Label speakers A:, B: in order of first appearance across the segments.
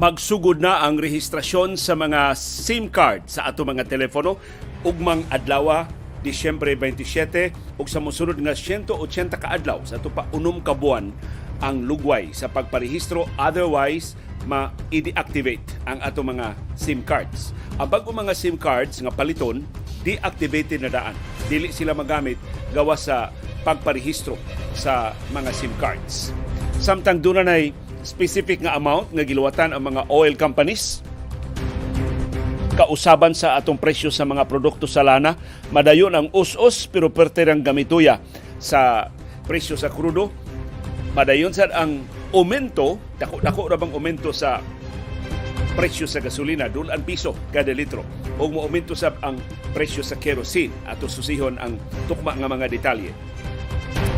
A: Magsugod na ang rehistrasyon sa mga SIM card sa ato mga telepono ugmang adlaw Disyembre 27 ug sa mosunod nga 180 ka adlaw sa ato pa unom ka buwan ang lugway sa pagparehistro otherwise ma-deactivate ang ato mga SIM cards. Ang bago mga SIM cards nga paliton deactivated na daan. Dili sila magamit gawa sa pagparehistro sa mga SIM cards. Samtang na specific nga amount nga giluwatan ang mga oil companies. Kausaban sa atong presyo sa mga produkto sa lana madayon ang us-us pero perte ang gamituya sa presyo sa krudo. Madayon sad ang aumento dako-dako ra bang aumento sa presyo sa gasolina dulan piso kada litro. Ug mo aumento sab ang presyo sa kerosene ato susihon ang tukma nga mga detalye.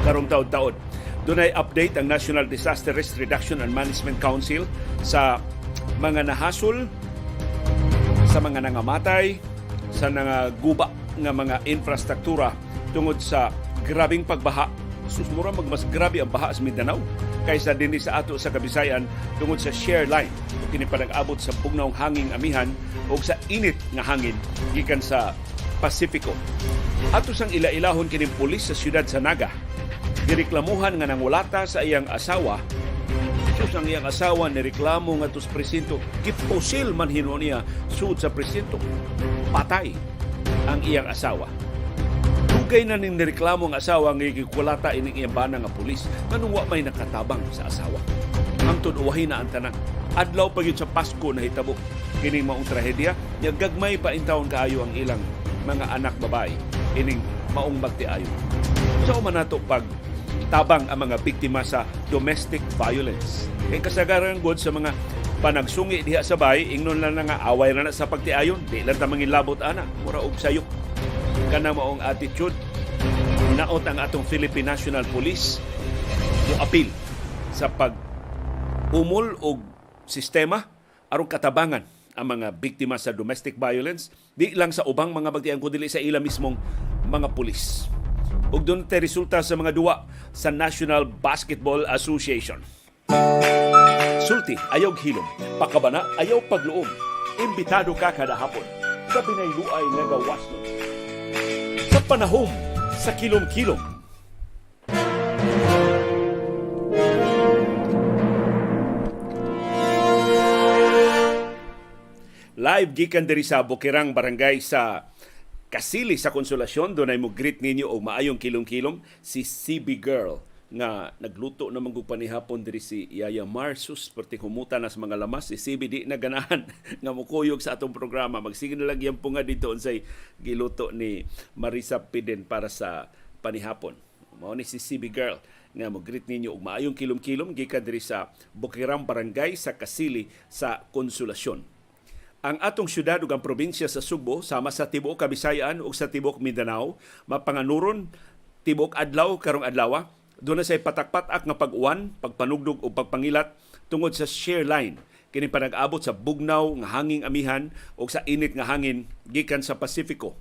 A: Karong Dunay update ang National Disaster Risk Reduction and Management Council sa mga nahasol, sa mga nangamatay, sa nangaguba nga mga infrastruktura tungod sa grabing pagbaha. Susmura mag mas grabe ang baha sa Mindanao kaysa dinhi sa ato sa Kabisayan tungod sa share line. Kini pa nag-abot sa bugnawng hanging amihan o sa init nga hangin gikan sa Pasifiko. Ato sang ila-ilahon kining pulis sa siyudad sa Naga gireklamuhan nga nangulata sa iyang asawa. Sus ang iyang asawa ni reklamo nga tos presinto. Kipusil man hino niya sud sa presinto. Patay ang iyang asawa. Dugay na ning nireklamo ang asawa nga gikulata ining iyang bana nga pulis. Nganong wa may nakatabang sa asawa? Hangtod uwahin na ang tanan. Adlaw pa sa Pasko na hitabo. Kini maong trahedya gagmay pa intawon kaayo ang ilang mga anak babae. Ining maong magtiayo. Sa so, nato pag tabang ang mga biktima sa domestic violence. Kay kasagaran gud sa mga panagsungi diha sa bay, ingnon lang na nga away na, na sa pagtiayon, di lang ta mangilabot ana, mura og sayok. Kana maong attitude. Naot ang atong Philippine National Police mo apil sa pag umol og sistema aron katabangan ang mga biktima sa domestic violence. Di lang sa ubang mga bagtian kundi sa ila mismong mga pulis ug doon tay resulta sa mga duwa sa National Basketball Association. Sulti, ayaw hilom. Pakabana, ayaw pagluom. Imbitado ka kada hapon sa pinayluay nga gawas Sa panahom, sa kilom-kilom, Live gikan diri sa Bukirang Barangay sa kasili sa konsolasyon dunay mo greet ninyo og maayong kilom-kilom si CB Girl nga nagluto na mangug panihapon diri si Yaya Marsus. Perti humuta na sa mga lamas. Si CB di na ganahan nga mukuyog sa atong programa. Magsige na lang po nga dito unsay giluto ni Marisa Piden para sa panihapon. Mao ni si CB Girl nga mo greet ninyo og maayong kilom-kilom gikan diri sa Bukiram Barangay sa Kasili sa Konsolasyon ang atong syudad ug ang probinsya sa Subo sama sa tibuok Kabisayan ug sa tibuok Mindanao mapanganuron tibuok adlaw karong adlaw doon na say patak-patak nga pag-uwan, pagpanugdog o pagpangilat tungod sa shear line. Kini pa nag-abot sa bugnaw nga hanging amihan o sa init nga hangin gikan sa Pasifiko.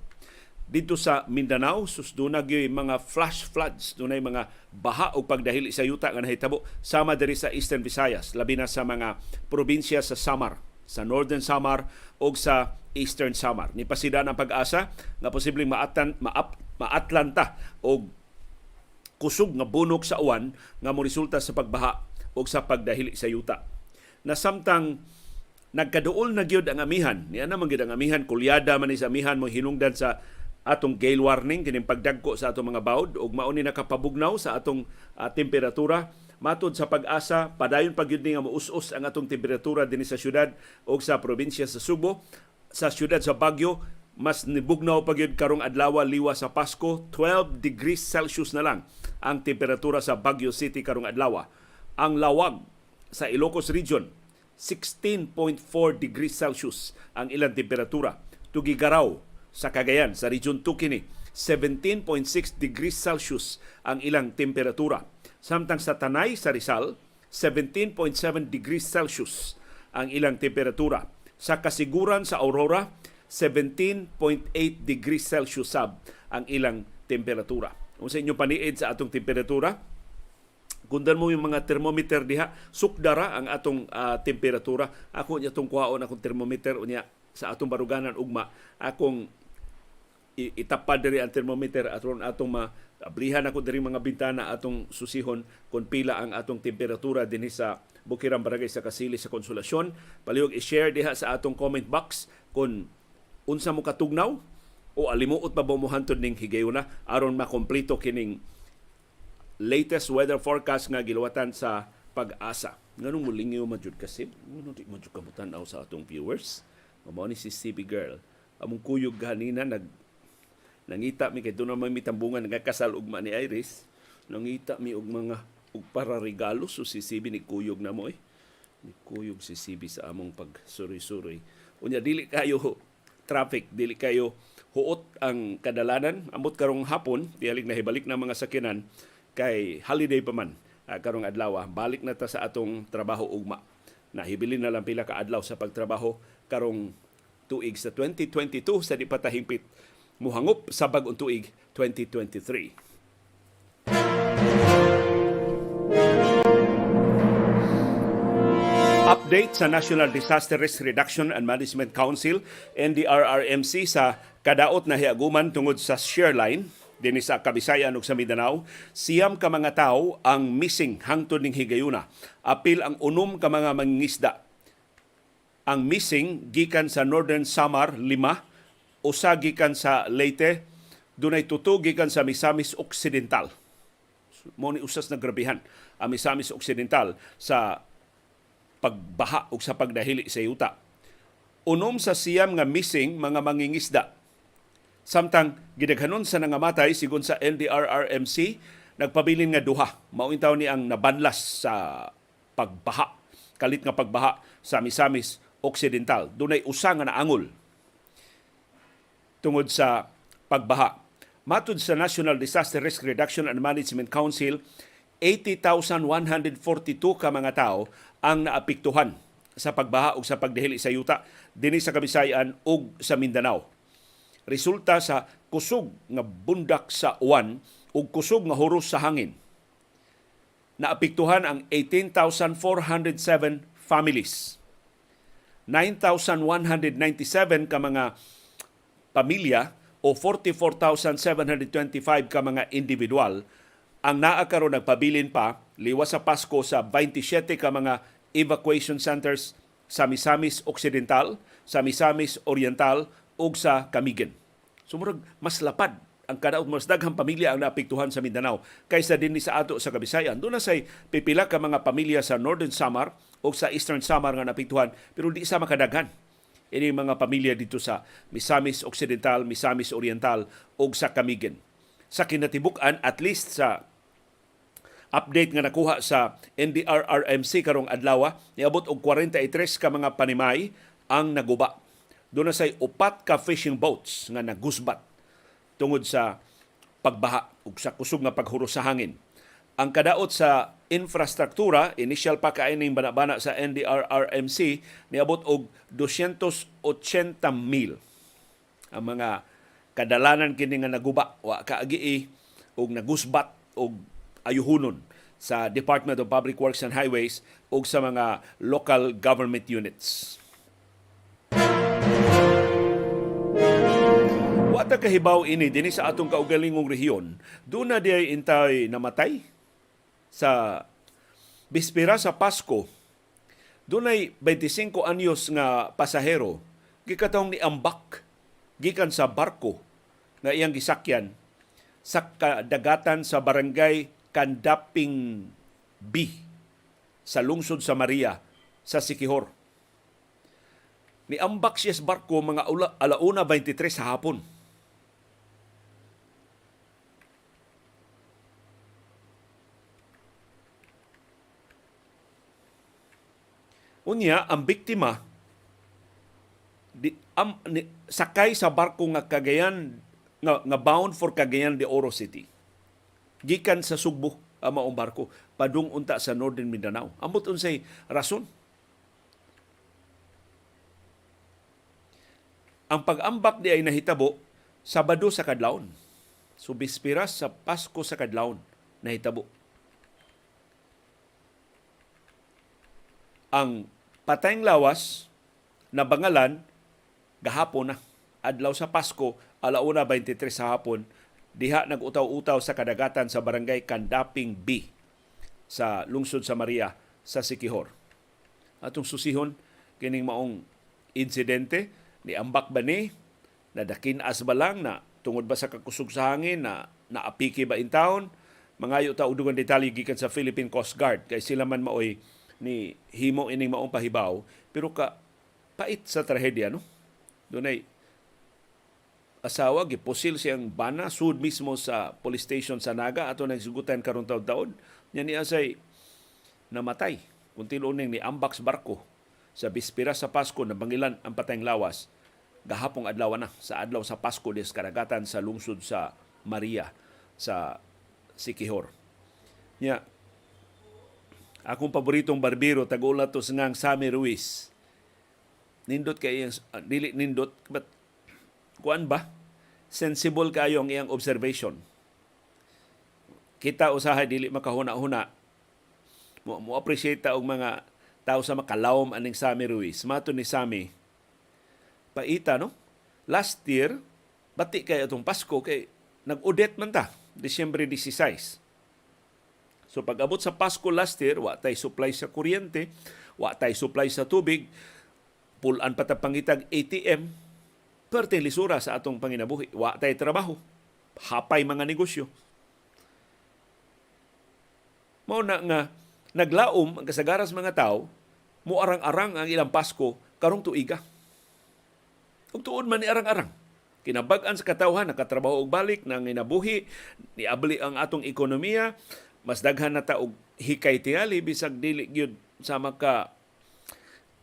A: Dito sa Mindanao, susduna gyud mga flash floods, dunay mga baha o pagdahili sa yuta nga nahitabo. Sama diri sa Eastern Visayas, labi na sa mga probinsya sa Samar, sa Northern Samar o sa Eastern Samar. Ni pasida ang pag-asa nga posibleng maatan, maap, maatlanta o kusog nga bunok sa uwan nga mo resulta sa pagbaha o sa pagdahili sa yuta. Na samtang nagkaduol na gyud ang amihan, niya naman gyud ang amihan, kulyada man ni sa amihan mo hinungdan sa atong gale warning kining pagdagko sa atong mga bawd ug mao ni nakapabugnaw sa atong uh, temperatura Matod sa pag-asa, padayon pa gyud nga muus-us ang atong temperatura dinhi sa syudad o sa probinsya sa Subo. Sa syudad sa Baguio, mas nibugnaw pa gyud karong adlaw liwa sa Pasko, 12 degrees Celsius na lang ang temperatura sa Baguio City karong adlaw. Ang lawag sa Ilocos Region, 16.4 degrees Celsius ang ilang temperatura. Tugigaraw sa Cagayan, sa Region 2 kini, 17.6 degrees Celsius ang ilang temperatura. Samtang sa Tanay sa Rizal, 17.7 degrees Celsius ang ilang temperatura. Sa Kasiguran sa Aurora, 17.8 degrees Celsius sab ang ilang temperatura. Kung sa inyo paniid sa atong temperatura, kundan mo yung mga thermometer diha sukdara ang atong ah, temperatura ako nya tong kuhaon akong thermometer unya sa atong baruganan ugma akong itapad diri ang thermometer atron atong ma ablihan ako diri mga bintana atong susihon kung pila ang atong temperatura dinhi sa Bukirang Barangay sa Kasili sa Konsolasyon. Palihog i-share diha sa atong comment box kung unsa mo katugnaw o alimuot pa ba mo hantod ning higayuna aron makompleto kining latest weather forecast nga giluwatan sa pag-asa. Nganong mulingiw man jud kasi, nganong di man jud kamutan sa atong viewers. Mao ni si CB girl. Among kuyog ganina nag nangita mi kay doon naman mi tambungan nagkasal ugma ni Iris. Nangita mi og mga og para regalo so si CB ni kuyog na mo eh. Ni kuyog si CB sa among pagsuri-suri. Unya dili kayo traffic, dili kayo huot ang kadalanan. Amot karong hapon, tiyalig na hibalik na mga sakinan kay holiday pa man ah, karong adlaw. ah. Balik na ta sa atong trabaho ugma. Nahibili na lang pila ka adlaw sa pagtrabaho karong tuig sa 2022 sa di pa muhangop sa bag-ong tuig 2023. Update sa National Disaster Risk Reduction and Management Council NDRRMC sa kadaot na hiaguman tungod sa Shareline dinhi sa Kabisayan ug sa Mindanao siyam ka mga tawo ang missing hangtod ning higayuna. Apil ang unom ka mga mangingisda. Ang missing gikan sa Northern Samar lima usa gikan sa Leyte dunay tuto gikan sa Misamis Occidental mo ni usas na grabihan ang Misamis Occidental sa pagbaha o sa pagdahili sa yuta. Unom sa siyam nga missing mga mangingisda. Samtang gidaghanon sa nangamatay sigon sa NDRRMC, nagpabilin nga duha. Mauintaw ni ang nabanlas sa pagbaha, kalit nga pagbaha sa Misamis Occidental. Dunay usa nga naangol tungod sa pagbaha. Matud sa National Disaster Risk Reduction and Management Council, 80,142 ka mga tao ang naapektuhan sa pagbaha ug sa pagdahili sa yuta dinhi sa Kabisayan ug sa Mindanao. Resulta sa kusog nga bundak sa uwan ug kusog nga huros sa hangin. Naapektuhan ang 18,407 families. 9,197 ka mga pamilya o 44,725 ka mga individual ang naa karon nagpabilin pa liwas sa Pasko sa 27 ka mga evacuation centers sa Misamis Occidental, sa Misamis Oriental ug sa Camigan. Sumurag mas lapad ang kadaot mas daghang pamilya ang naapektuhan sa Mindanao kaysa dinhi sa ato sa Kabisayan. Doon na say pipila ka mga pamilya sa Northern Samar o sa Eastern Samar nga naapektuhan pero di sa makadaghan ini mga pamilya dito sa Misamis Occidental, Misamis Oriental ug sa Camigan. Sa kinatibuk-an at least sa update nga nakuha sa NDRRMC karong adlaw niabot og 43 ka mga panimay ang naguba. Doon na say upat ka fishing boats nga nagusbat tungod sa pagbaha ug sa kusog nga paghuro sa hangin. Ang kadaot sa infrastruktura, initial pa kaining banabana sa NDRRMC, niabot og 280 mil. Ang mga kadalanan kini nga naguba wa kaagi og nagusbat og ayuhunon sa Department of Public Works and Highways ug sa mga local government units. Wata kahibaw ini dinhi sa atong kaugalingong rehiyon, doon na diay intay namatay sa bispera sa Pasko. Dunay 25 anyos nga pasahero gikatawng ni ambak gikan sa barko nga iyang gisakyan sa kadagatan sa barangay Kandaping B sa lungsod sa Maria sa Sikihor. Ni ambak siya sa barko mga ula, alauna 23 sa hapon. Unya, ang biktima di, am, ni, sakay sa barko nga Cagayan nga, nga bound for Cagayan de Oro City. Gikan sa Sugbo ang maong barko padung unta sa Northern Mindanao. Ambot unsay rason? Ang pag-ambak di ay nahitabo Sabado sa kadlawon. So bispiras sa Pasko sa kadlawon nahitabo. ang patayng lawas na bangalan gahapon na. Adlaw sa Pasko alauna 23 sa hapon. Diha nag-utaw-utaw sa kadagatan sa barangay Kandaping B sa lungsod sa Maria sa Sikihor. Atong susihon kining maong insidente ni ambak ba ni nadakin as ba lang na tungod ba sa kakusog sa hangin na naapiki ba in town? Mangayo ta og dugang detalye gikan sa Philippine Coast Guard kay sila man maoy ni himo ining maong pahibaw pero ka pait sa trahedya no? Dunay asawa gipusil siyang bana sud mismo sa police station sa Naga ato nagsigutan karon taon-taon. Nya niya say namatay. Kung tinuning ni ambak sa barko sa bispira sa Pasko na bangilan ang patayng lawas. Gahapong adlaw na sa adlaw sa Pasko des karagatan sa lungsod sa Maria sa Sikihor. Nya akong paboritong barbero tagulat to ngang Sammy Ruiz. Nindot kay iyang ah, dili nindot but kuan ba? Sensible kayo ang iyang observation. Kita usahay dili makahuna-huna. Mo, mo appreciate ta og mga tao sa makalawom aning Sammy Ruiz. Mato ni Sammy, paita no? Last year, bati kay atong Pasko kay nag-audit man ta, Disyembre 16. So pag abot sa Pasko last year, wa tay supply sa kuryente, wa tay supply sa tubig, pulan pa ta pangitag ATM, perte lisura sa atong panginabuhi. Wa tay trabaho, hapay mga negosyo. Mao na nga naglaom ang kasagaras mga tao, muarang-arang ang ilang Pasko karong tuiga. Ug tuod man ni arang-arang. Kinabag-an sa katawhan, nakatrabaho og balik, nang inabuhi, niabli ang atong ekonomiya, mas daghan na ta og hikay tingali bisag dili gyud sa maka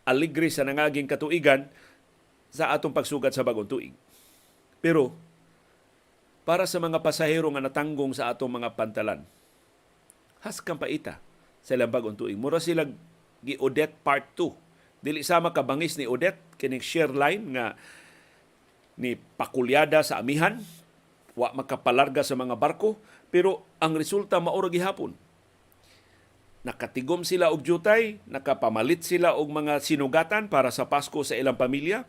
A: aligre sa nangaging katuigan sa atong pagsugat sa bagong tuig. Pero para sa mga pasahero nga natanggong sa atong mga pantalan, has kang paita sa ilang bagong tuig. Mura sila gi Odette Part 2. Dili sama ka bangis ni Odette kining share line nga ni pakulyada sa amihan, wa makapalarga sa mga barko, pero ang resulta maura gihapon. Nakatigom sila og jutay, nakapamalit sila og mga sinugatan para sa Pasko sa ilang pamilya.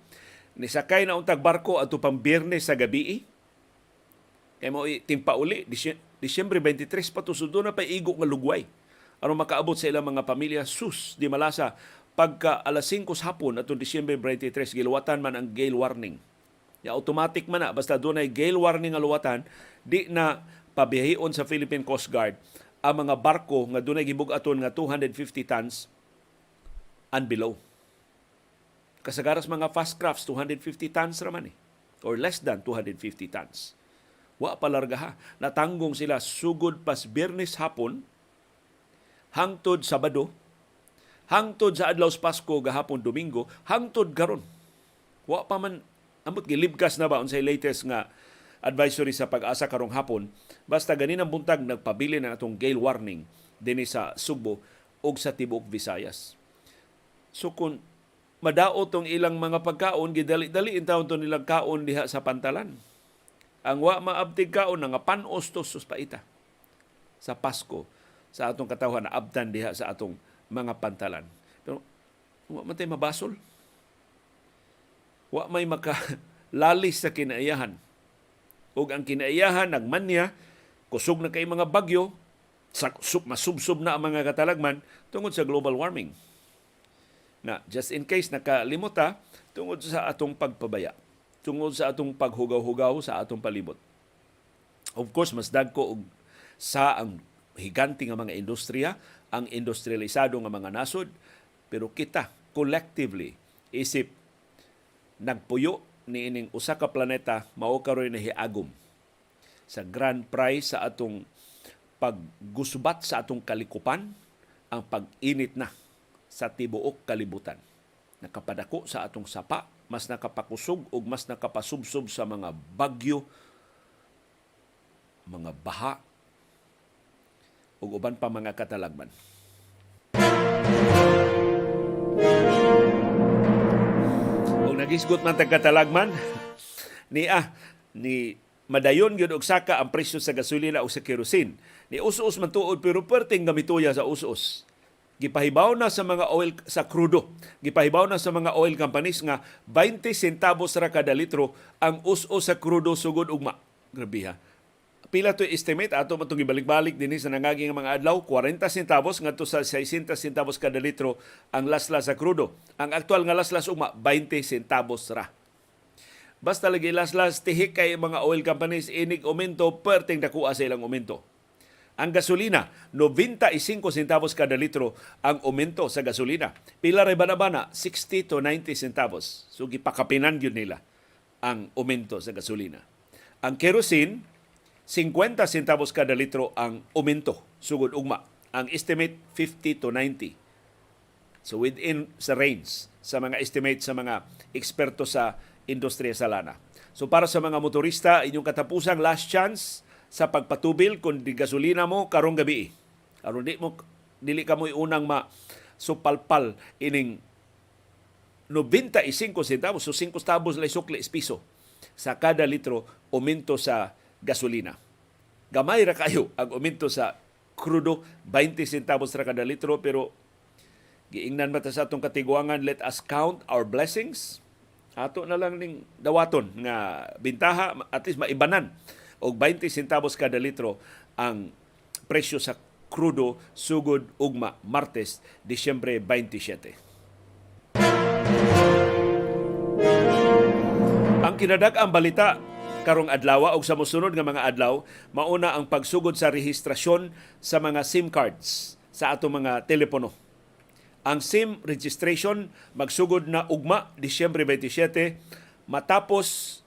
A: Nisakay na untag barko ato pang biyernes sa gabi. Kay mo timpa uli, Disy- Disyembre 23 pa to sudo na pa igo nga lugway. Aron makaabot sa ilang mga pamilya sus di malasa pagka alas 5 sa hapon atong Disyembre 23 giluwatan man ang gale warning. Ya automatic man na basta dunay gale warning nga luwatan di na pabiyahion sa Philippine Coast Guard ang mga barko nga dunay gibug-aton nga 250 tons and below. Kasagaras mga fast crafts 250 tons raman eh or less than 250 tons. Wa palarga ha. Natanggong sila sugod pas Biyernes hapon hangtod Sabado hangtod sa adlaw Pasko gahapon Domingo hangtod karon. Wa pa man ambot gilibkas na ba unsay latest nga advisory sa pag-asa karong hapon basta ganin ang buntag nagpabili na atong gale warning dinhi sa Subo ug sa tibuok Visayas. So kung madao tong ilang mga pagkaon gidali-dali in taon to nilang kaon diha sa pantalan. Ang wa maabtig kaon nga panostos sus paita sa Pasko sa atong katawhan na abtan diha sa atong mga pantalan. Pero wa man mabasol. Wa may maka lalis sa kinaiyahan. Ug ang kinaiyahan nagmanya kusog na kay mga bagyo sa sub, masubsob na ang mga katalagman tungod sa global warming. Na just in case nakalimot ta tungod sa atong pagpabaya, tungod sa atong paghugaw-hugaw sa atong palibot. Of course, mas dagko og sa ang higanti nga mga industriya, ang industrialisado nga mga nasod, pero kita collectively isip nagpuyo ni ining usa ka planeta mao karon na hiagom sa grand prize sa atong paggusbat sa atong kalikupan ang pag-init na sa tibuok kalibutan. Nakapadako sa atong sapa, mas nakapakusog ug mas nakapasubsob sa mga bagyo, mga baha, ug uban pa mga katalagman. Nagisgot man tag katalagman, ni ah, ni madayon gyud og saka ang presyo sa gasolina o sa kerosene. Ni us-us man tuod pero perting gamituya sa us-us. gipahibaw na sa mga oil sa krudo gipahibaw na sa mga oil companies nga 20 centavos ra kada litro ang us-us sa krudo sugod ugma grabe ha pila to estimate ato man itong ibalik-balik din sa nangaging mga adlaw 40 centavos ngadto sa 60 centavos kada litro ang laslas sa krudo ang aktual nga laslas ugma 20 centavos ra basta lagi laslas tihik kay mga oil companies inig aumento perting dakuha sa ilang aumento ang gasolina, 95 centavos kada litro ang aumento sa gasolina. Pila ray bana-bana, 60 to 90 centavos. So gipakapinan yun nila ang aumento sa gasolina. Ang kerosene, 50 centavos kada litro ang aumento sugod ugma. Ang estimate 50 to 90. So within sa range sa mga estimate sa mga eksperto sa industriya sa lana. So para sa mga motorista, inyong katapusang last chance sa pagpatubil kung di gasolina mo karong gabi. Aron di mo dili ka mo unang ma supalpal ining 95 centavos so 5 centavos lay sukli is piso sa kada litro aumento sa gasolina. Gamay ra kayo ang aumento sa krudo 20 centavos ra kada litro pero giingnan mata sa atong katiguangan let us count our blessings ato na lang ning dawaton nga bintaha at least maibanan og 20 centavos kada litro ang presyo sa krudo sugod ugma Martes, Disyembre 27. Ang kinadak ang balita karong adlaw o sa mosunod nga mga adlaw mauna ang pagsugod sa rehistrasyon sa mga SIM cards sa ato mga telepono. Ang SIM registration magsugod na ugma Disyembre 27 matapos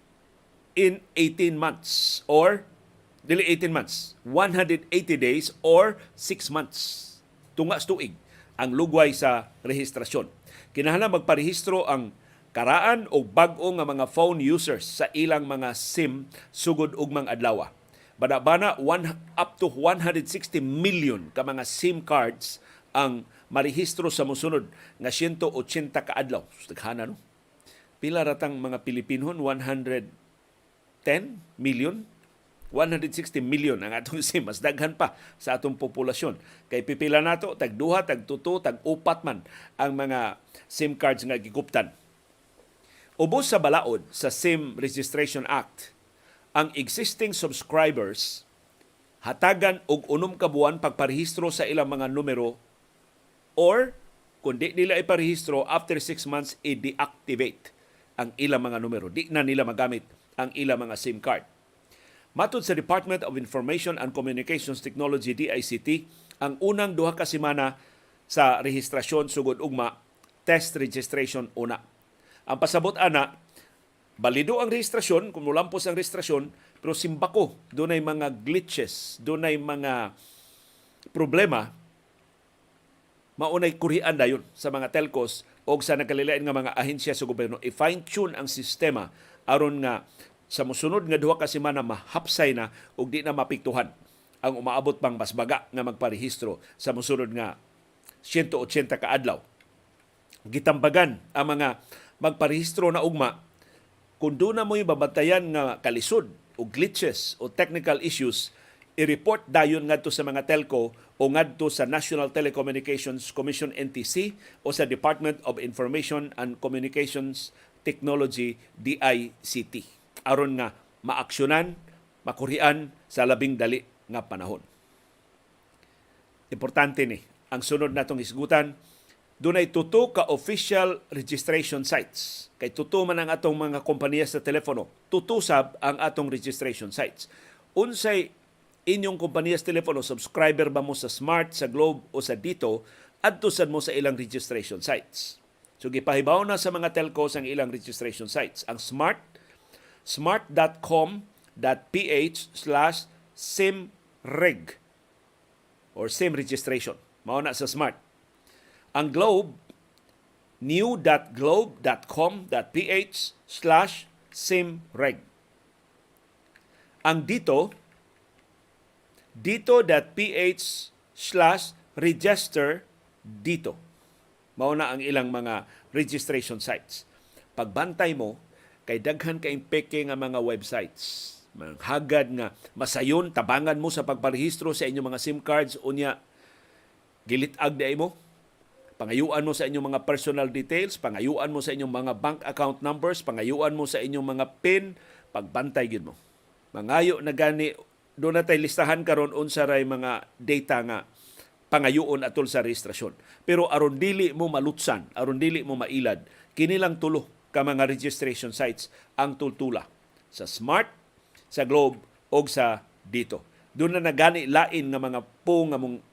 A: in 18 months or dili 18 months, 180 days or 6 months. Tunga sa tuig ang lugway sa rehistrasyon. Kinahanglan magparehistro ang karaan o bag-o nga mga phone users sa ilang mga SIM sugod ugmang adlaw. Bana-bana one, up to 160 million ka mga SIM cards ang marehistro sa musunod nga 180 ka adlaw. Daghana no. Pila ratang mga Pilipinon 100 10 million 160 million ang atong SIM mas daghan pa sa atong populasyon kay pipila nato tag duha tag tuto tag upat man ang mga SIM cards nga giguptan ubos sa balaod sa SIM Registration Act ang existing subscribers hatagan og unom ka buwan pagparehistro sa ilang mga numero or kung di nila iparehistro after 6 months i-deactivate ang ilang mga numero di na nila magamit ang ilang mga SIM card. Matod sa Department of Information and Communications Technology DICT, ang unang duha ka semana sa rehistrasyon sugod ugma test registration una. Ang pasabot ana balido ang rehistrasyon kung ang rehistrasyon pero simbako dunay mga glitches, dunay mga problema maunay kurian dayon sa mga telcos o sa nagkalilain nga mga ahensya sa gobyerno i-fine tune ang sistema aron nga sa mosunod nga duha ka semana mahapsay na ug di na mapiktuhan ang umaabot pang mas baga nga magparehistro sa mosunod nga 180 ka adlaw. Gitambagan ang mga magparehistro na ugma kung doon na mo'y babantayan nga kalisod o glitches o technical issues, i-report dayon ngadto sa mga telco o ngadto sa National Telecommunications Commission NTC o sa Department of Information and Communications Technology DICT aron nga maaksyonan, makurian sa labing dali nga panahon. Importante ni ang sunod natong isgutan dunay tuto ka official registration sites. Kay tuto man ang atong mga kompanya sa telepono. Tuto sab ang atong registration sites. Unsay inyong kompanya sa telepono, subscriber ba mo sa Smart, sa Globe o sa Dito, adto sad mo sa ilang registration sites. So gipahibaw na sa mga telcos ang ilang registration sites. Ang Smart, smart.com.ph slash simreg or sim registration. Mao na sa Smart. Ang Globe, new.globe.com.ph slash simreg. Ang Dito, dito.ph slash register dito. Mao na ang ilang mga registration sites. Pagbantay mo, kay daghan ka peke nga mga websites. Mga hagad nga masayon, tabangan mo sa pagparehistro sa inyong mga SIM cards unya gilitag mo Pangayuan mo sa inyong mga personal details, pangayuan mo sa inyong mga bank account numbers, pangayuan mo sa inyong mga PIN, pagbantay gid mo. Mangayo na gani doon natay listahan karon unsa ray mga data nga pangayuon atol sa rehistrasyon. Pero aron dili mo malutsan, aron dili mo mailad, kini lang tulo ka mga registration sites ang tultula sa Smart, sa Globe o sa dito. Doon na nagani lain nga mga po nga mong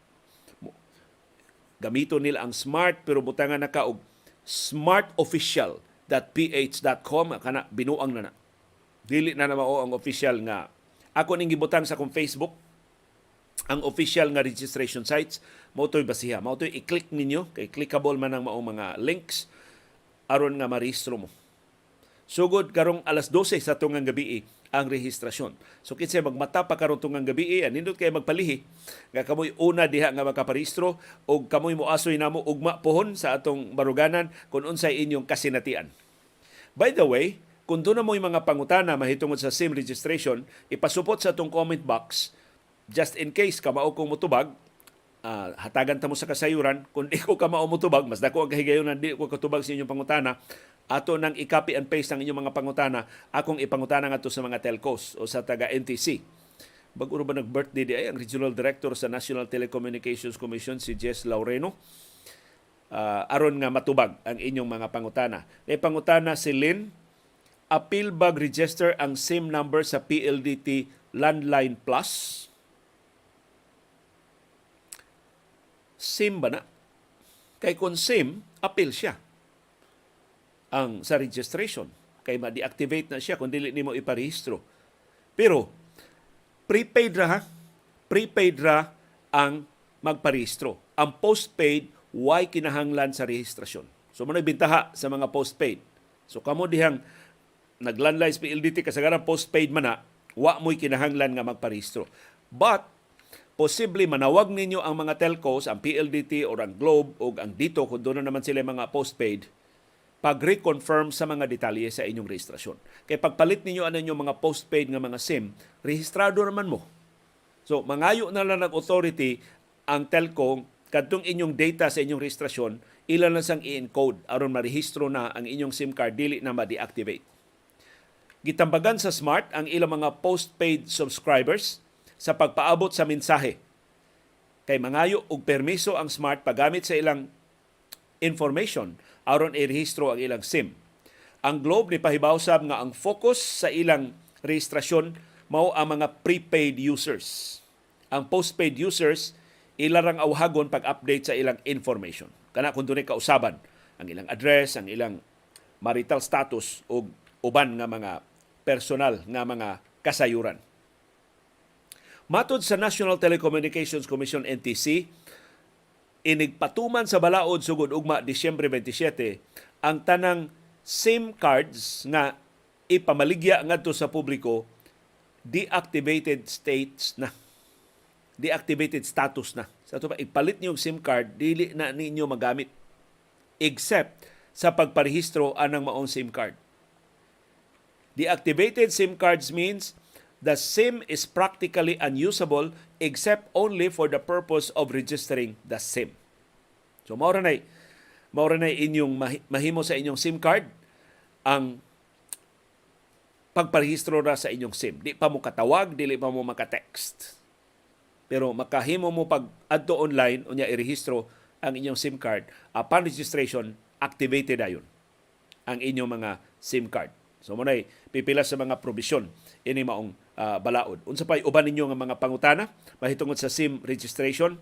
A: gamito nila ang smart pero butangan na ka og smartofficial.ph.com kana binuang na na. Dili na na mao ang official nga. Ako ning gibutang sa akong Facebook ang official nga registration sites mao toy basiha mao toy i-click ninyo kay clickable man ang mao mga links aron nga marehistro mo. Sugod karong alas 12 sa tungang gabi ang rehistrasyon. So kinsa magmata pa karon tungang gabi anindot kay magpalihi nga kamoy una diha nga makaparehistro o kamoy moasoy namo ugma pohon sa atong baruganan kung unsay inyong kasinatian. By the way, kung doon mo mga pangutana mahitungod sa SIM registration, ipasupot sa atong comment box just in case kamao kong mutubag, ah, hatagan ta mo sa kasayuran kung di ko ka mao mutubag mas dako ang kahigayonan di ko katubag sa inyong pangutana ato nang i-copy and paste ang inyong mga pangutana akong ipangutana ngadto sa mga telcos o sa taga NTC Bago ba nag-birthday di ay ang Regional Director sa National Telecommunications Commission si Jess Laureno Ah, aron nga matubag ang inyong mga pangutana. Kay pangutana si Lynn, appeal bag register ang SIM number sa PLDT Landline Plus? SIM ba na? Kay kung SIM, appeal siya ang sa registration. Kay ma-deactivate na siya kung dili nimo iparehistro. Pero, prepaid ra ha? Prepaid ra ang magparehistro. Ang postpaid, why kinahanglan sa rehistrasyon. So, muna bintaha sa mga postpaid. So, kamo dihang naglandline sa PLDT kasagaran postpaid man na, wa mo'y kinahanglan nga magparehistro. But, posible manawag ninyo ang mga telcos, ang PLDT o ang Globe o ang dito kung doon na naman sila mga postpaid, pag-reconfirm sa mga detalye sa inyong rehistrasyon. Kaya pagpalit ninyo ano inyong mga postpaid nga mga SIM, rehistrado naman mo. So, mangayo na lang ng authority ang telco kadtong inyong data sa inyong rehistrasyon, ilan lang sang i-encode aron marehistro na ang inyong SIM card dili na ma-deactivate. Gitambagan sa Smart ang ilang mga postpaid subscribers sa pagpaabot sa mensahe. Kay mangayo og permiso ang Smart paggamit sa ilang information aron irehistro ang ilang SIM. Ang Globe ni pahibawsab nga ang focus sa ilang rehistrasyon mao ang mga prepaid users. Ang postpaid users ilarang awhagon pag-update sa ilang information. Kana kung dunay kausaban ang ilang address, ang ilang marital status o uban nga mga personal nga mga kasayuran. Matod sa National Telecommunications Commission NTC, inigpatuman sa balaod sugod ugma Disyembre 27 ang tanang SIM cards nga ipamaligya ngadto sa publiko deactivated states na. Deactivated status na. Sa to ba ipalit niyo SIM card dili na ninyo magamit. Except sa pagparehistro anang maong SIM card. Deactivated SIM cards means the SIM is practically unusable except only for the purpose of registering the SIM. So maura na maura na inyong mahi- mahimo sa inyong SIM card ang pagparehistro na sa inyong SIM. Di pa mo katawag, dili pa mo maka-text. Pero makahimo mo pag adto online unya irehistro ang inyong SIM card, upon registration activated ayon ang inyong mga SIM card. So mo pipila sa mga probisyon ini maong ah, balaod. Unsa pay uban ninyo nga mga pangutana mahitungod sa SIM registration?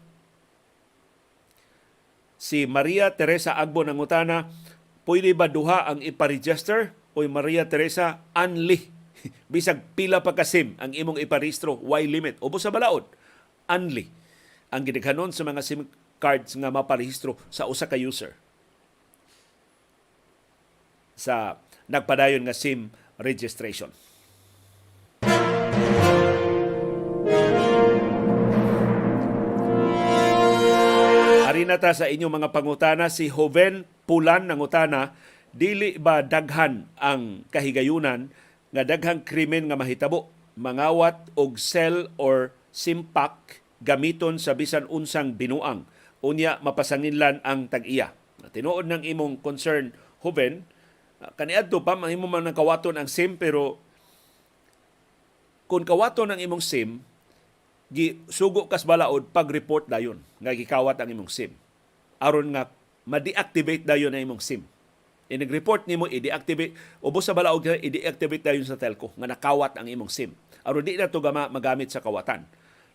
A: Si Maria Teresa Agbo ng utana, pwede ba duha ang iparegister o Maria Teresa unli? Bisag pila pa ka SIM ang imong iparehistro, why limit? Ubo sa balaod, unli ang gidaghanon sa mga SIM cards nga maparehistro sa usa ka user sa nagpadayon nga SIM registration. Arina ta sa inyong mga pangutana si Joven Pulan ng utana dili ba daghan ang kahigayunan nga daghang krimen nga mahitabo mangawat og cell or SIM pack gamiton sa bisan unsang binuang unya mapasanginlan ang tag-iya. Tinuod ng imong concern ah, kaniadto pa mahimo man kawaton ang SIM pero kung kawaton ang imong SIM, gi sugo kas balaod pag-report dayon nga gikawat ang imong SIM. Aron nga ma-deactivate dayon ang imong SIM. I-report nimo i-deactivate ubos sa balaod nga i-deactivate dayon sa telco nga nakawat ang imong SIM. Aron di na to gama magamit sa kawatan.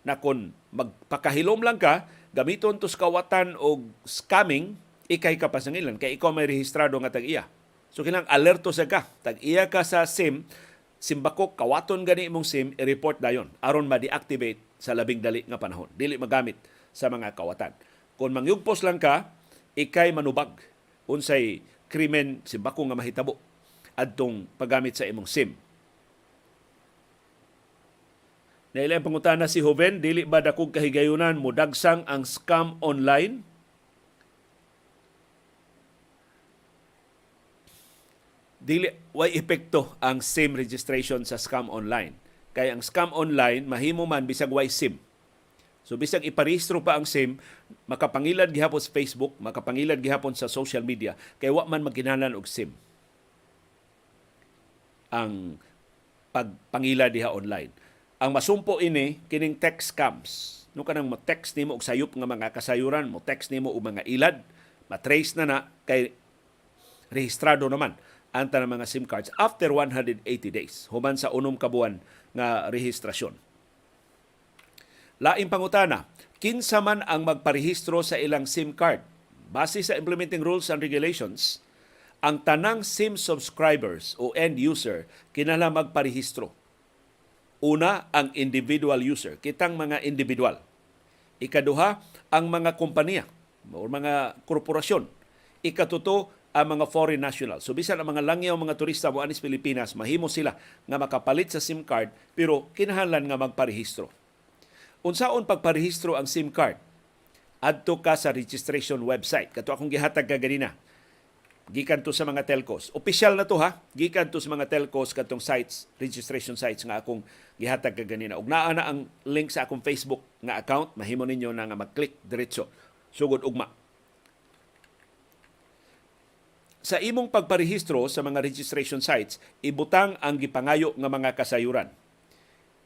A: Na kung magpakahilom lang ka, gamiton to sa kawatan o scamming, ikay ka pasangilan kay ikaw may rehistrado nga tag-iya. So kinang alerto sa ka, tag-iya ka sa SIM, simbako kawaton gani imong SIM i-report dayon aron ma-deactivate sa labing dali nga panahon. Dili magamit sa mga kawatan. Kung mangyugpos lang ka, ikay manubag unsay krimen simbako nga mahitabo adtong paggamit sa imong SIM. Nailang pangutana si Joven, dili ba dakog kahigayunan mo dagsang ang scam online? Dili way epekto ang SIM registration sa scam online. Kaya ang scam online mahimo man bisag way SIM. So bisag iparehistro pa ang SIM, makapangilad gihapon sa Facebook, makapangilad gihapon sa social media, kay wa man magkinahanglan og SIM. Ang pagpangila diha online. Ang masumpo ini kining text scams. No kanang mo text nimo og sayop nga mga kasayuran, mo text nimo og mga ilad, matrace na na kay rehistrado naman ang tanang mga SIM cards after 180 days human sa unom ka buwan nga rehistrasyon. Laing pangutana, kinsa man ang magparehistro sa ilang SIM card? Base sa implementing rules and regulations, ang tanang SIM subscribers o end user kinahanglan magparehistro. Una, ang individual user, kitang mga individual. Ikaduha, ang mga kompanya o mga korporasyon. Ikatuto, ang mga foreign nationals. So bisan ang mga langyaw mga turista mo anis Pilipinas, mahimo sila nga makapalit sa SIM card pero kinahanglan nga magparehistro. Unsaon pagparehistro ang SIM card? Adto ka sa registration website. Kato akong gihatag ka ganina. Gikan to sa mga telcos. Opisyal na to ha. Gikan to sa mga telcos katong sites, registration sites nga akong gihatag ka ganina. Ug naa na ang link sa akong Facebook nga account, mahimo ninyo na nga mag-click diretso. Sugod ugma sa imong pagparehistro sa mga registration sites, ibutang ang gipangayo nga mga kasayuran.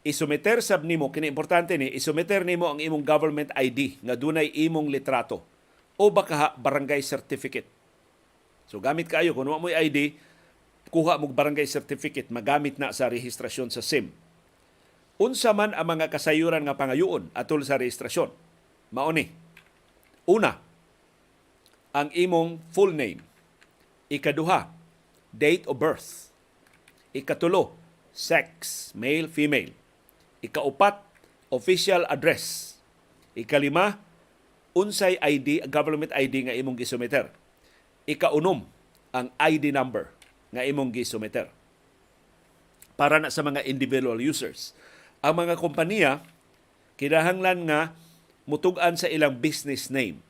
A: Isumeter sab nimo kini importante ni isumeter nimo ang imong government ID nga dunay imong litrato o baka barangay certificate. So gamit kaayo kun mo ID, kuha mo barangay certificate magamit na sa rehistrasyon sa SIM. Unsa man ang mga kasayuran nga pangayoon atol sa rehistrasyon? Mao ni. Una, ang imong full name Ikaduha, date of birth. Ikatulo, sex, male, female. Ikaupat, official address. Ikalima, unsay ID, government ID nga imong gisumiter. Ikaunom, ang ID number nga imong gisumiter. Para na sa mga individual users. Ang mga kompanya, kinahanglan nga mutugan sa ilang business name,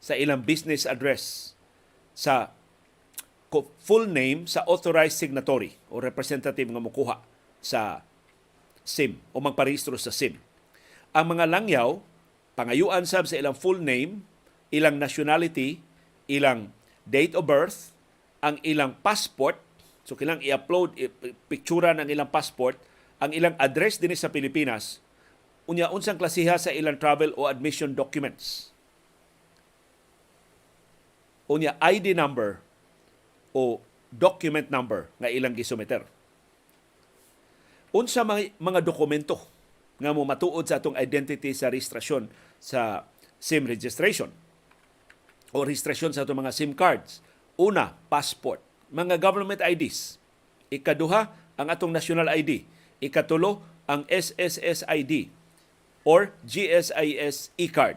A: sa ilang business address, sa full name sa authorized signatory o representative nga mukuha sa SIM o magparehistro sa SIM. Ang mga langyaw, pangayuan sab sa ilang full name, ilang nationality, ilang date of birth, ang ilang passport, so kilang i-upload, picturean ang ilang passport, ang ilang address din sa Pilipinas, unya unsang klasiha sa ilang travel o admission documents. Unya ID number o document number nga ilang gisumiter. Unsa mga, mga dokumento nga mo matuod sa atong identity sa registrasyon sa SIM registration o registrasyon sa atong mga SIM cards. Una, passport, mga government IDs. Ikaduha, ang atong national ID. Ikatulo, ang SSS ID or GSIS e-card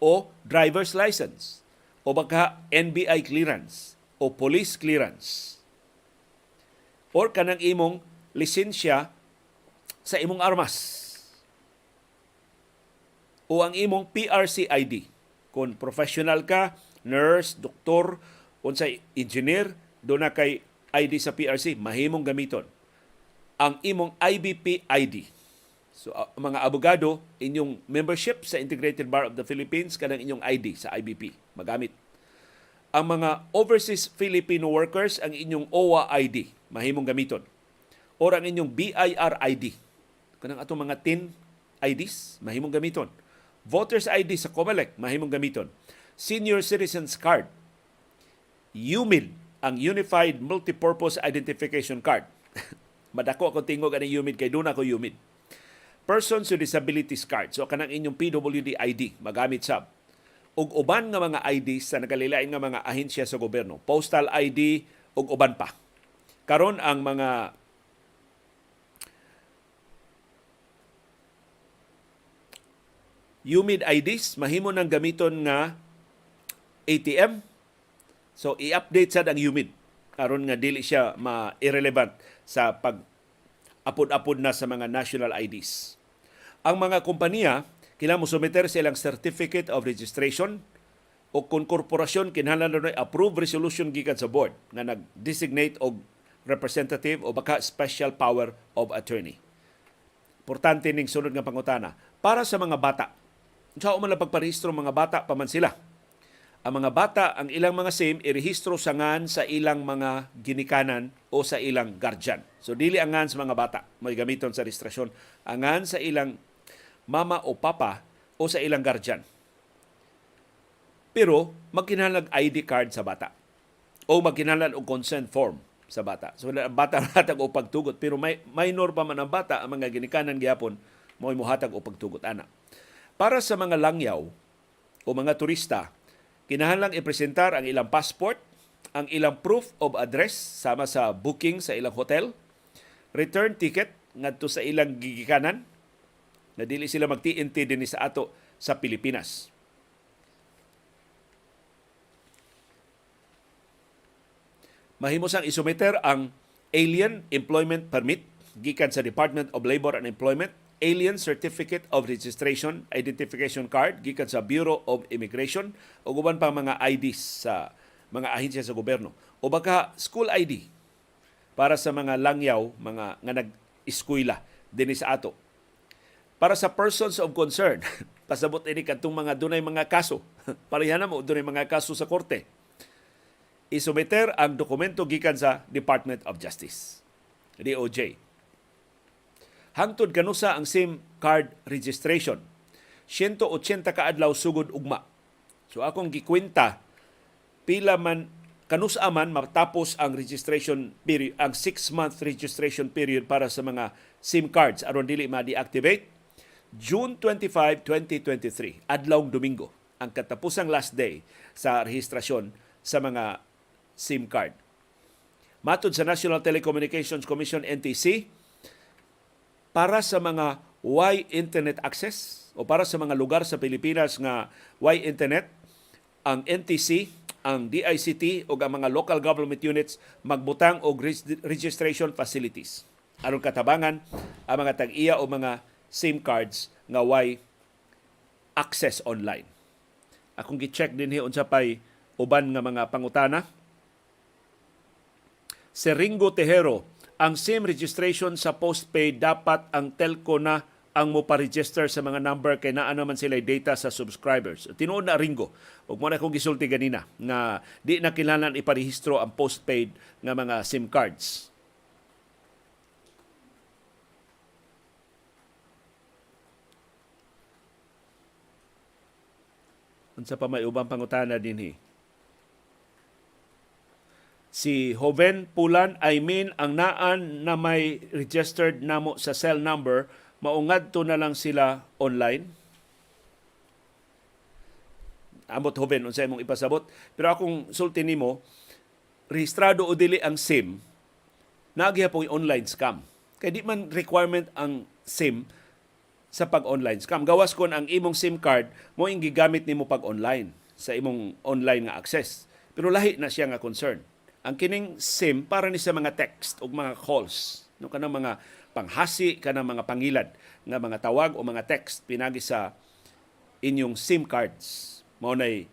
A: o driver's license o baka NBI clearance o police clearance? Or kanang imong lisensya sa imong armas? O ang imong PRC ID kung professional ka, nurse, doktor, unsay engineer, do na kay ID sa PRC, mahimong gamiton. Ang imong IBP ID So uh, mga abogado, inyong membership sa Integrated Bar of the Philippines kanang inyong ID sa IBP magamit. Ang mga overseas Filipino workers ang inyong OWA ID mahimong gamiton. Or ang inyong BIR ID kanang atong mga TIN IDs mahimong gamiton. Voters ID sa COMELEC mahimong gamiton. Senior Citizens Card UMID ang Unified Multipurpose Identification Card. Madako ako tingog ani UMID kay doon ako UMID. Persons with Disabilities Card. So kanang inyong PWD ID magamit sab. Ug uban nga mga ID sa nagalilain nga mga ahensya sa gobyerno. Postal ID ug uban pa. Karon ang mga UMID IDs mahimo nang gamiton nga ATM So i-update sad ang humid aron nga dili siya ma-irrelevant sa pag apod-apod na sa mga national IDs. Ang mga kompanya kailangan mo sumiter sa ilang certificate of registration o kung korporasyon kinahanglan na approve resolution gikan sa board nga nag-designate og representative o baka special power of attorney. Importante ning sunod nga pangutana para sa mga bata. Sa man pagparehistro mga bata pa man sila ang mga bata ang ilang mga SIM irehistro sa ngan sa ilang mga ginikanan o sa ilang guardian. So dili ang ngan sa mga bata may gamiton sa registrasyon. Ang ngan sa ilang mama o papa o sa ilang guardian. Pero magkinahanglan ID card sa bata o magkinahanglan og consent form sa bata. So ang bata hatag o pagtugot pero may minor pa man ang bata ang mga ginikanan gyapon mo mohatag o pagtugot ana. Para sa mga langyaw o mga turista kinahanglang ipresentar ang ilang passport, ang ilang proof of address sama sa booking sa ilang hotel, return ticket ngadto sa ilang gigikanan na dili sila mag-TNT dinhi sa ato sa Pilipinas. Mahimo sang isumiter ang Alien Employment Permit gikan sa Department of Labor and Employment Alien Certificate of Registration Identification Card gikan sa Bureau of Immigration o uban pa mga IDs sa mga ahensya sa gobyerno o baka school ID para sa mga langyaw, mga nga nag-eskwela dinhi sa ato. Para sa persons of concern, pasabot ini kadtong mga dunay mga kaso. Pareha na mo dunay mga kaso sa korte. Isumiter ang dokumento gikan sa Department of Justice, DOJ hangtod kanusa ang SIM card registration. 180 ka adlaw sugod ugma. So akong gikwenta pila man kanusa man matapos ang registration period, ang 6 month registration period para sa mga SIM cards aron dili ma-deactivate. June 25, 2023, adlawng Domingo, ang katapusang last day sa rehistrasyon sa mga SIM card. Matod sa National Telecommunications Commission NTC, para sa mga Y internet access o para sa mga lugar sa Pilipinas nga Y internet, ang NTC, ang DICT o ang mga local government units magbutang og registration facilities aron katabangan ang mga tag-iya o mga SIM cards nga Y access online. Akong gi-check din unsa pay uban nga mga pangutana. Si Ringo Tejero, ang SIM registration sa postpaid dapat ang telco na ang mo pa-register sa mga number kay naa naman sila data sa subscribers. Tinuod na Ringo, ug mo na kong gisulti ganina na di na kinahanglan iparehistro ang postpaid nga mga SIM cards. Unsa pa may ubang pangutana dinhi? si Hoven Pulan I mean ang naan na may registered namo sa cell number maungad to na lang sila online? Amot Hoven unsay imong ipasabot? Pero akong sulti nimo rehistrado o dili ang SIM nagyapon online scam. Kay di man requirement ang SIM sa pag-online scam. Gawas kon ang imong SIM card mo ing gigamit nimo pag online sa imong online nga access. Pero lahi na siya nga concern ang kining SIM para ni sa mga text o mga calls no kanang mga panghasi kanang mga pangilad nga mga tawag o mga text pinagi sa inyong SIM cards mao nay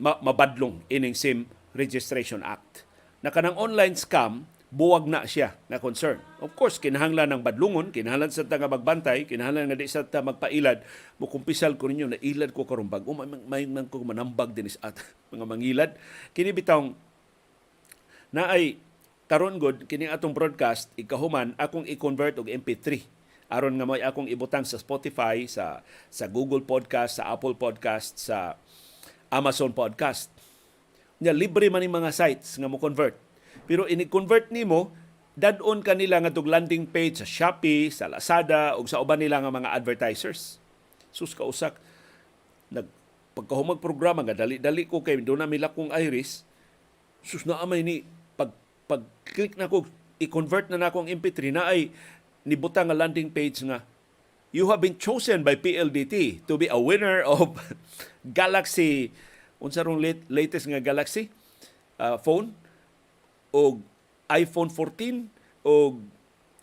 A: ma- mabadlong ining SIM Registration Act na kanang online scam buwag na siya na concern. Of course, kinahanglan ng badlungon, kinahanglan sa taga magbantay, kinahanglan nga di sa ta magpailad, mo kumpisal ko ninyo na ilad ko karon bag, may, may man ko manambag din sa at mga mangilad. Kini bitawng na ay karon gud kini atong broadcast ikahuman akong i-convert og MP3 aron nga may akong ibutang sa Spotify, sa sa Google Podcast, sa Apple Podcast, sa Amazon Podcast. Nya libre man yung mga sites nga mo convert. Pero ini-convert nimo dadon kanila nga tog landing page sa Shopee, sa Lazada ug sa uban nila nga mga advertisers. Sus ka usak nag pagkahumag programa nga dali-dali ko kay do na mila kong iris. Sus na amay ni pag pag click na ko i-convert na na akong MP3 na ay nibutang nga landing page nga you have been chosen by PLDT to be a winner of Galaxy unsa rong lat- latest nga Galaxy uh, phone o iPhone 14 o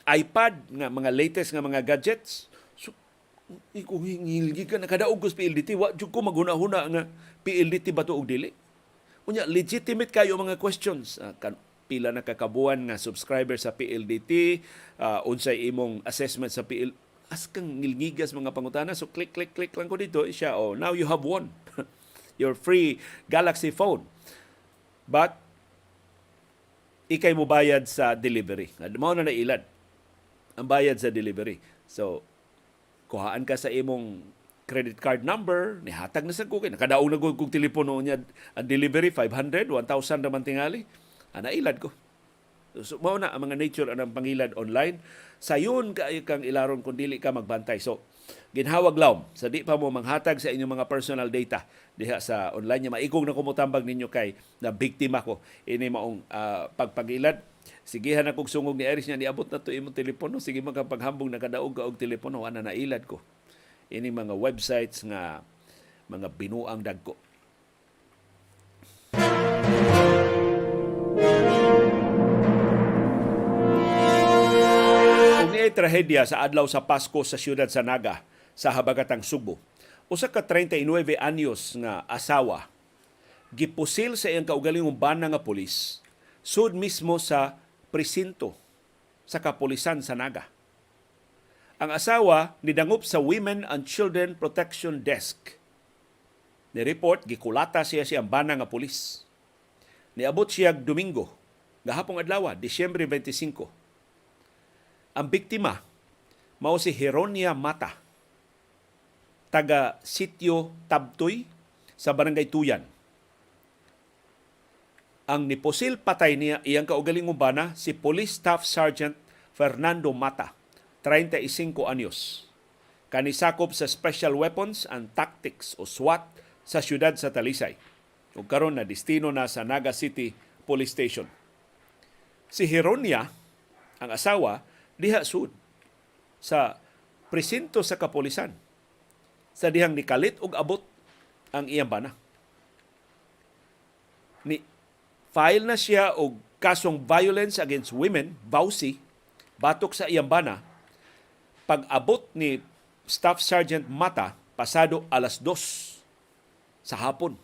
A: iPad nga mga latest nga mga gadgets. So iko hingilgi ka na. Kada ugos PLDT wa jud ko maghuna-huna nga PLDT ba to og dili? Unya legitimate kayo mga questions. Ah, kan pila na kakabuan nga subscriber sa PLDT ah, unsay imong assessment sa PL as kang ngilngigas mga pangutana. So click click click lang ko dito siya oh now you have won your free Galaxy phone. But ikay mo bayad sa delivery. Mao na nailad ang bayad sa delivery. So, kuhaan ka sa imong credit card number, nihatag na sa kukin. Nakadaong na ko kong telepono niya ang delivery, 500, 1,000 naman tingali. Ah, nailad ko. So, mao na ang mga nature anang pangilad online. Sayon kaayo kang ilaron kung dili ka magbantay. So, ginhawag laom. Sa di pa mo manghatag sa inyong mga personal data diha sa online nya maigong na kumutambag ninyo kay na biktima ko. Ini maong ah, pagpagilad. Sigihan na kog sungog ni Iris niya niabot na to imong telepono. Sige magkapaghambog nakadaog ka og telepono ana nailad ko. Ini mga websites nga mga binuang dagko Niya trahedya sa adlaw sa Pasko sa siyudad sa Naga, sa Habagatang Subo, usa ka 39 anyos nga asawa gipusil sa iyang kaugalingong bana nga pulis sud mismo sa presinto sa kapulisan sa Naga. Ang asawa nidangup sa Women and Children Protection Desk. Ni report gikulata siya siyang bana nga pulis. Niabot siya Domingo, gahapong adlaw, Disyembre 25. Ang biktima mao si Heronia Mata, taga Sitio Tabtoy sa Barangay Tuyan. Ang niposil patay niya iyang kaugalingong bana si Police Staff Sergeant Fernando Mata, 35 anyos. Kanisakop sa Special Weapons and Tactics o SWAT sa siyudad sa Talisay. Ug karon na destino na sa Naga City Police Station. Si Heronia, ang asawa, diha sud sa presinto sa kapolisan sa dihang nikalit og abot ang iyang bana. Ni file na siya og kasong violence against women, VAUSI, batok sa iyang bana. Pag-abot ni Staff Sergeant Mata pasado alas 2 sa hapon.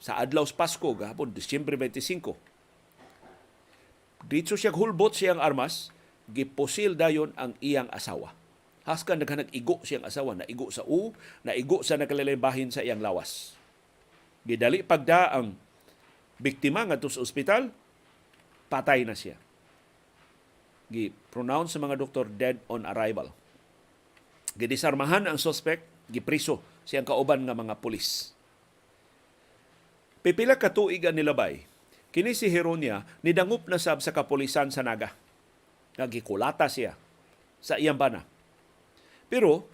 A: Sa adlaw sa Pasko gahapon Disyembre 25 dito siya hulbot siyang armas giposil dayon ang iyang asawa haskan naghanag igo siyang asawa na igo sa u na igo sa nakalilaybahin sa iyang lawas gidali pagda ang biktima ngadto sa ospital patay na siya gi-pronounce sa mga doktor dead on arrival. Gidisarmahan ang suspect, gipriso siyang kauban nga mga pulis. Pipila ka ang nilabay, kini si Heronia nidangup na sab sa kapulisan sa Naga. Nagikulata siya sa iyang bana. Pero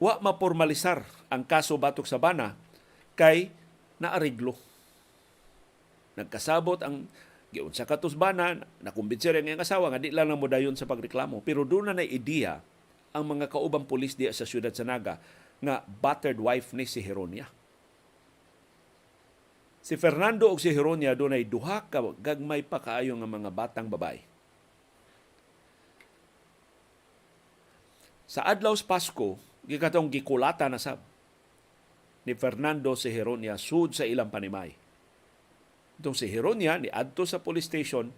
A: wa mapormalisar ang kaso batok sa bana kay naariglo. Nagkasabot ang giun sa katusbana, nakumbinsi rin ang asawa nga di lang mo dayon sa pagreklamo. Pero doon na na ideya ang mga kaubang pulis diya sa siyudad sa Naga nga battered wife ni si Heronia. Si Fernando o si Heronia doon ay duha ka gagmay pa kaayo nga mga batang babae. Sa adlaw sa Pasko, gikatong gikulata na sab ni Fernando si Heronia sud sa ilang panimay. Itong si Heronia ni adto sa police station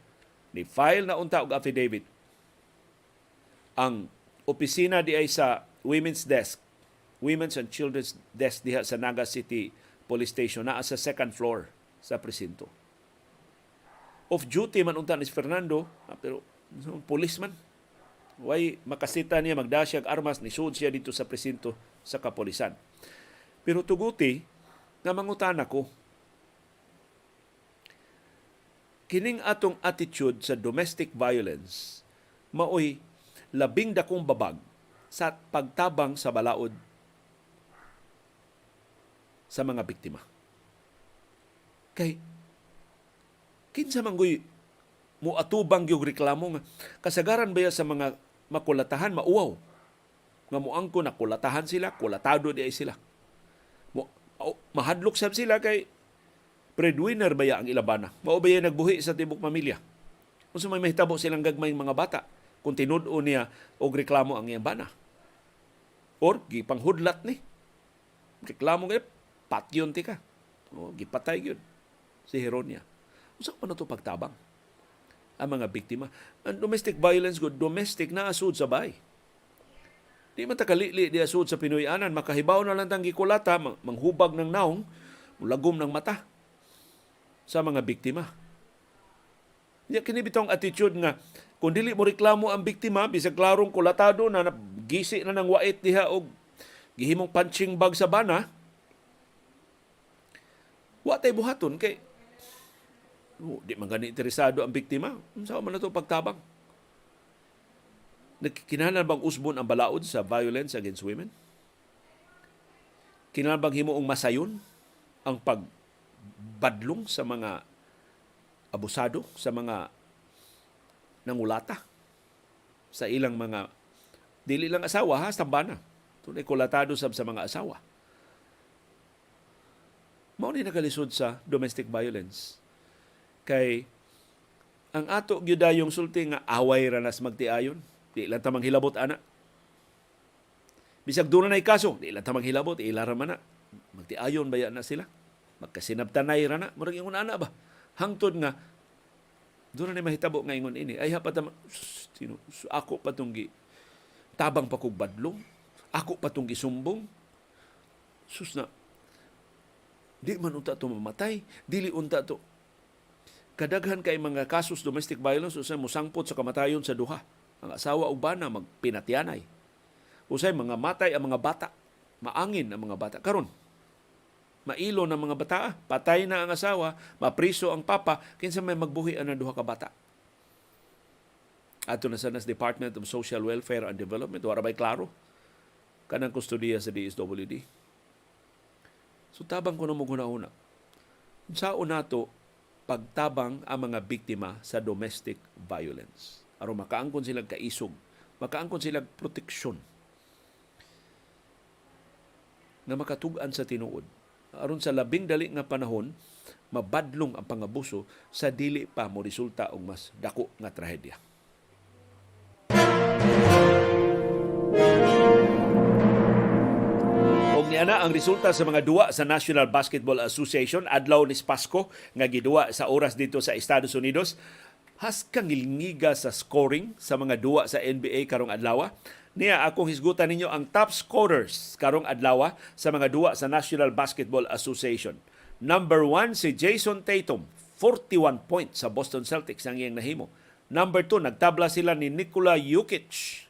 A: ni file na unta og affidavit ang opisina di ay sa Women's Desk, Women's and Children's Desk diha sa Naga City Police Station naa sa second floor sa presinto. Off duty man unta ni Fernando, ah, pero policeman. Way makasita niya magdasyag armas ni sud siya dito sa presinto sa kapolisan. Pero tuguti nga mangutan ako kining atong attitude sa domestic violence maoy labing dakong babag sa pagtabang sa balaod sa mga biktima. Kay kinsa man goy mo atubang yung reklamo nga kasagaran ba sa mga makulatahan mauwaw. Nga moangko na kulatahan sila kulatado di ay sila. Mahadlok sab sila kay breadwinner ba ang ilabana? Mao ba ya nagbuhi sa tibok pamilya? Unsa may mahitabo silang gagmayng mga bata kung tinud-o niya og reklamo ang iyang bana? Or gipanghudlat ni? Reklamo kay patyon ti ka. O gipatay gyud si Heronia. Usa pa na to pagtabang ang mga biktima. Ang domestic violence good domestic na asud sa bay. Di man takalili di asud sa Pinoyanan, makahibaw na lang tang gikulata, mang- manghubag ng naong, mulagom ng mata sa mga biktima. Nya kini bitong attitude nga kung dili mo reklamo ang biktima bisag klarong kulatado na gisi na ng wait diha og gihimong punching bag sa bana, wa tay buhaton kay Oh, di man gani interesado ang biktima. Unsa man na to pagtabang? Nagkinahanglan bang usbon ang balaod sa violence against women? Kinahanglan bang himuong masayon ang pagbadlong sa mga abusado, sa mga nangulata, sa ilang mga dili lang asawa ha, tambana. Tunay kulatado sab sa mga asawa. Mao ni nakalisod sa domestic violence kay ang ato gyudayong sulti nga away ra nas magtiayon. Di lang ta manghilabot ana. Bisag na kaso di lang ta manghilabot ila ra man na. Magtiayon baya na sila? Magkasinabtanay ra na. Murag ingon ana ba? Hangtod nga doon na mahitabo nga ingon ini. Ay hapat sino ako patunggi tabang pa kog badlong. Ako patunggi sumbong sus na di man unta to mamatay. Dili unta to kadaghan kay mga kasos domestic violence usay musangpot sa kamatayon sa duha. Ang asawa ug bana magpinatyanay. Usay mga matay ang mga bata. Maangin ang mga bata karon. Mailo ng mga bata, patay na ang asawa, mapriso ang papa, kinsa may magbuhi ang duha ka bata. Ato na sa nas Department of Social Welfare and Development, wala bay klaro kanang kustodiya sa DSWD. So tabang ko na mo una Sa nato pagtabang ang mga biktima sa domestic violence. Aron makaangkon sila kaisog, makaangkon sila proteksyon na makatugan sa tinuod. Aron sa labing dali nga panahon, mabadlong ang pangabuso sa dili pa mo resulta og mas dako nga trahedya. Niana ang resulta sa mga duwa sa National Basketball Association adlaw ni Pasko nga giduwa sa oras dito sa Estados Unidos has kang ilngiga sa scoring sa mga duwa sa NBA karong adlaw. Niya akong hisgutan ninyo ang top scorers karong adlaw sa mga duwa sa National Basketball Association. Number one si Jason Tatum, 41 points sa Boston Celtics ang iyang nahimo. Number two, nagtabla sila ni Nikola Jokic,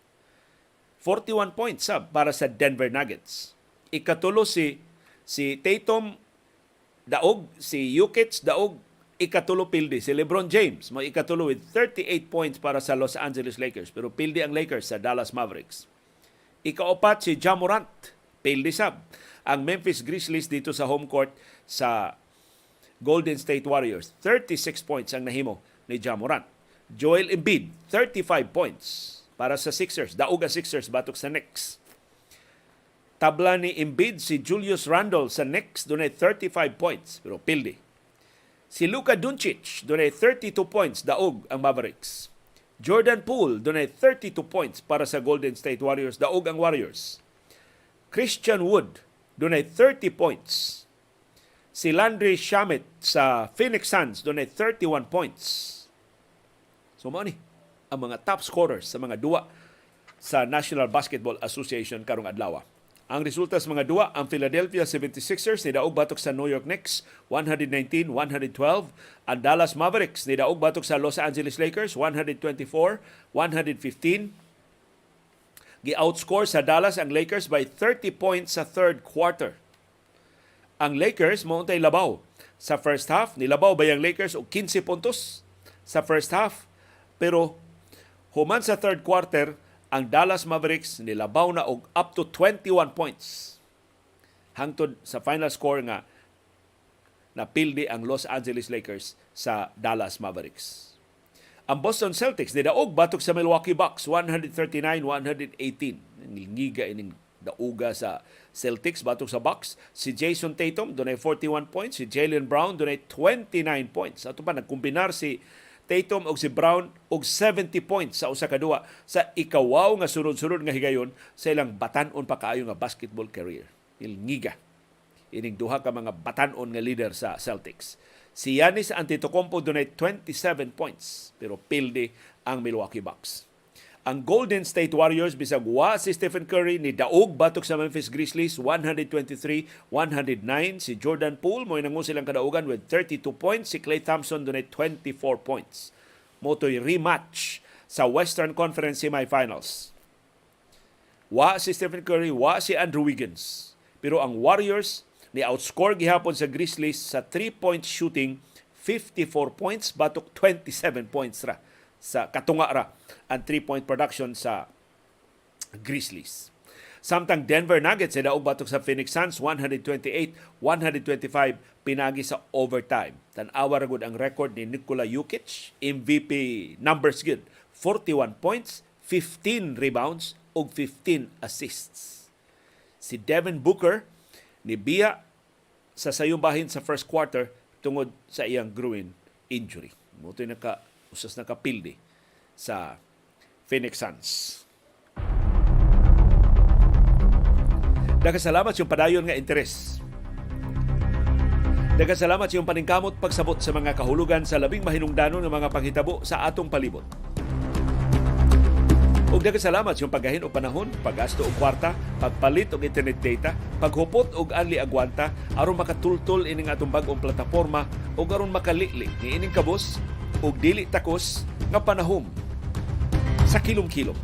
A: 41 points sa para sa Denver Nuggets ikatulo si si Tatum daog, si Jokic daog, ikatulo pildi si LeBron James mo ikatulo with 38 points para sa Los Angeles Lakers pero pildi ang Lakers sa Dallas Mavericks. Ikaapat si Ja Morant, pildi sab ang Memphis Grizzlies dito sa home court sa Golden State Warriors. 36 points ang nahimo ni Ja Morant. Joel Embiid, 35 points para sa Sixers. Daog ang Sixers batok sa Knicks. Tabla ni Embiid si Julius Randle sa Knicks dunay 35 points pero pildi. Si Luka Doncic dunay 32 points daog ang Mavericks. Jordan Poole dunay 32 points para sa Golden State Warriors daog ang Warriors. Christian Wood dunay 30 points. Si Landry Shamet sa Phoenix Suns dunay 31 points. So mao ang mga top scorers sa mga duwa sa National Basketball Association karong adlaw. Ang resulta sa mga duwa, ang Philadelphia 76ers ni daog batok sa New York Knicks 119-112. Ang Dallas Mavericks ni daog batok sa Los Angeles Lakers 124-115. Gi-outscore sa Dallas ang Lakers by 30 points sa third quarter. Ang Lakers mo untay labaw sa first half. Nilabaw ba yung Lakers og 15 puntos sa first half. Pero human sa third quarter, ang Dallas Mavericks nilabaw na og up to 21 points. Hangtod sa final score nga napildi ang Los Angeles Lakers sa Dallas Mavericks. Ang Boston Celtics nidaog batok sa Milwaukee Bucks 139-118. Ngiga ining dauga sa Celtics batok sa Bucks. Si Jason Tatum dunay 41 points, si Jalen Brown dunay 29 points. Ato pa nagkumbinar si Tatum og si Brown og 70 points sa usa ka duwa sa ikawaw nga sunod-sunod nga higayon sa ilang batan-on pa kaayo nga basketball career. Ilngiga ining duha ka mga batan-on nga leader sa Celtics. Si Giannis Antetokounmpo dunay 27 points pero pildi ang Milwaukee Bucks. Ang Golden State Warriors bisag wa si Stephen Curry ni daog batok sa Memphis Grizzlies 123-109 si Jordan Poole mo nangu silang kadaugan with 32 points si Klay Thompson dunay 24 points. Motoy rematch sa Western Conference Semifinals. Wa si Stephen Curry, wa si Andrew Wiggins. Pero ang Warriors ni outscore gihapon sa Grizzlies sa 3-point shooting 54 points batok 27 points ra sa katunga ra ang 3-point production sa Grizzlies. Samtang Denver Nuggets ay daog batok sa Phoenix Suns 128-125 pinagi sa overtime. Tan-awa ra gud ang record ni Nikola Jokic, MVP numbers good. 41 points, 15 rebounds ug 15 assists. Si Devin Booker ni Bia sa sayong bahin sa first quarter tungod sa iyang groin injury. Mutoy naka usas nakapildi sa Phoenix Suns. Nagkasalamat yung padayon nga interes. Nagkasalamat yung paningkamot pagsabot sa mga kahulugan sa labing mahinungdanon ng mga panghitabo sa atong palibot. Ug nagkasalamat yung paggahin og panahon, paggasto og kwarta, pagpalit og internet data, paghupot og anli agwanta aron makatultol ining atong bag-ong plataporma ug aron makalili ni ining kabos ug dili takos nga panahom sa kilom-kilom.